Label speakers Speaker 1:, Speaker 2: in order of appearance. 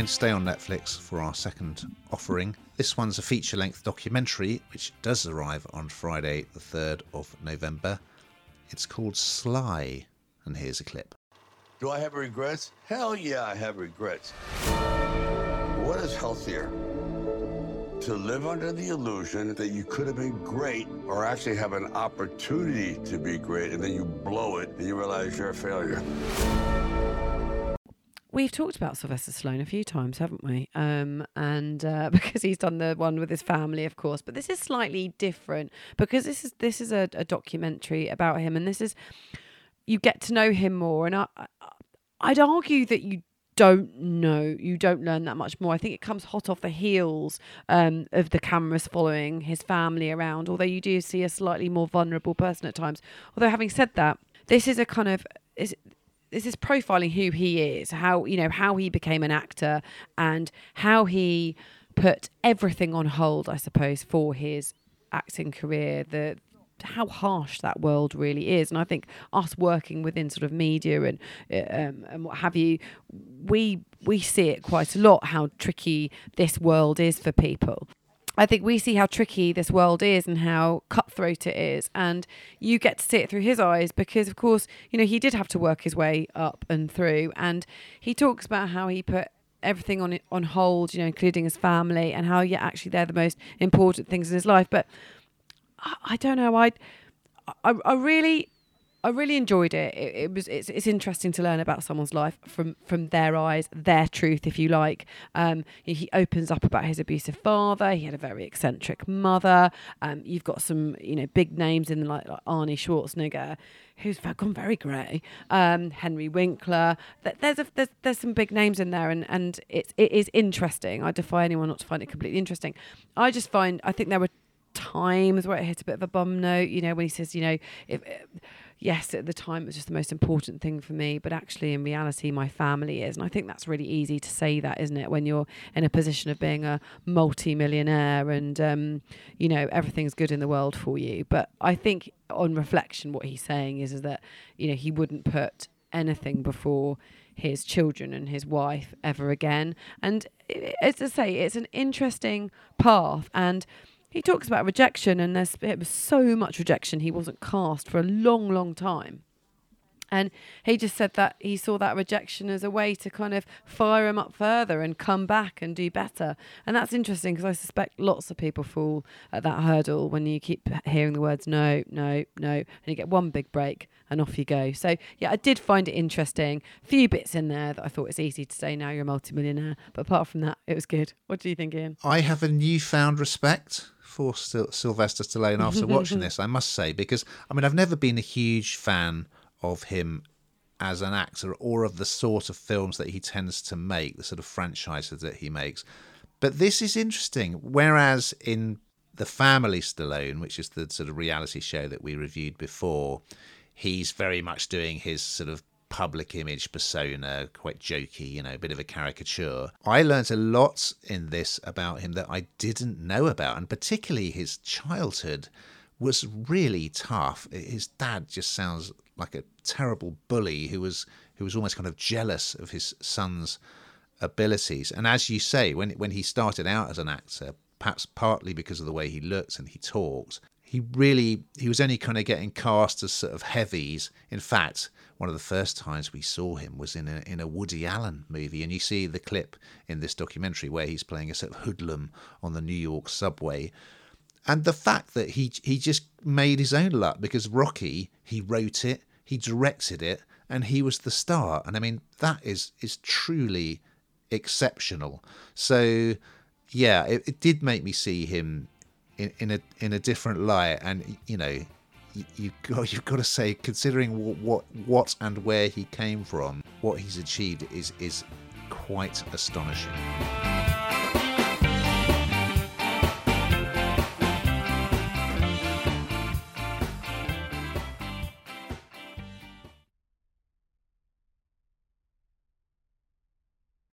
Speaker 1: going to stay on Netflix for our second offering. This one's a feature length documentary which does arrive on Friday, the 3rd of November. It's called Sly, and here's a clip.
Speaker 2: Do I have regrets? Hell yeah, I have regrets. What is healthier? To live under the illusion that you could have been great or actually have an opportunity to be great and then you blow it and you realize you're a failure.
Speaker 3: We've talked about Sylvester Stallone a few times, haven't we? Um, and uh, because he's done the one with his family, of course, but this is slightly different because this is this is a, a documentary about him, and this is you get to know him more. And I, I'd argue that you don't know, you don't learn that much more. I think it comes hot off the heels um, of the cameras following his family around, although you do see a slightly more vulnerable person at times. Although, having said that, this is a kind of is this is profiling who he is, how you know how he became an actor, and how he put everything on hold, I suppose, for his acting career. The how harsh that world really is, and I think us working within sort of media and uh, um, and what have you, we we see it quite a lot how tricky this world is for people. I think we see how tricky this world is and how cutthroat it is. And you get to see it through his eyes because, of course, you know, he did have to work his way up and through. And he talks about how he put everything on on hold, you know, including his family, and how, yeah, actually they're the most important things in his life. But I, I don't know. I, I, I really I really enjoyed it. it. It, was it's, it's interesting to learn about someone's life from from their eyes, their truth, if you like. Um, he opens up about his abusive father. He had a very eccentric mother. Um, you've got some you know big names in like, like Arnie Schwarzenegger, who's gone very grey. Um, Henry Winkler. There's a there's, there's some big names in there, and and it's it is interesting. I defy anyone not to find it completely interesting. I just find I think there were times where it hit a bit of a bum note. You know when he says you know if yes, at the time it was just the most important thing for me, but actually in reality, my family is. And I think that's really easy to say that, isn't it? When you're in a position of being a multi-millionaire and, um, you know, everything's good in the world for you. But I think on reflection, what he's saying is, is that, you know, he wouldn't put anything before his children and his wife ever again. And as I say, it's an interesting path. And he talks about rejection, and there's it was so much rejection. He wasn't cast for a long, long time. And he just said that he saw that rejection as a way to kind of fire him up further and come back and do better. And that's interesting because I suspect lots of people fall at that hurdle when you keep hearing the words no, no, no, and you get one big break and off you go. So, yeah, I did find it interesting. A few bits in there that I thought it's easy to say now you're a multimillionaire. But apart from that, it was good. What do you think, Ian?
Speaker 1: I have a newfound respect for Sylvester Stallone after watching this, I must say, because I mean, I've never been a huge fan of him as an actor or of the sort of films that he tends to make, the sort of franchises that he makes. But this is interesting. Whereas in The Family Stallone, which is the sort of reality show that we reviewed before, he's very much doing his sort of public image persona, quite jokey, you know, a bit of a caricature. I learnt a lot in this about him that I didn't know about, and particularly his childhood was really tough. His dad just sounds like a terrible bully who was who was almost kind of jealous of his son's abilities. And as you say, when when he started out as an actor, perhaps partly because of the way he looked and he talked, he really he was only kind of getting cast as sort of heavies. In fact, one of the first times we saw him was in a in a Woody Allen movie, and you see the clip in this documentary where he's playing a sort of hoodlum on the New York subway. And the fact that he he just made his own luck because Rocky he wrote it, he directed it, and he was the star. And I mean that is is truly exceptional. So yeah, it, it did make me see him in, in a in a different light, and you know, you, you got you've got to say, considering what, what what and where he came from, what he's achieved is is quite astonishing.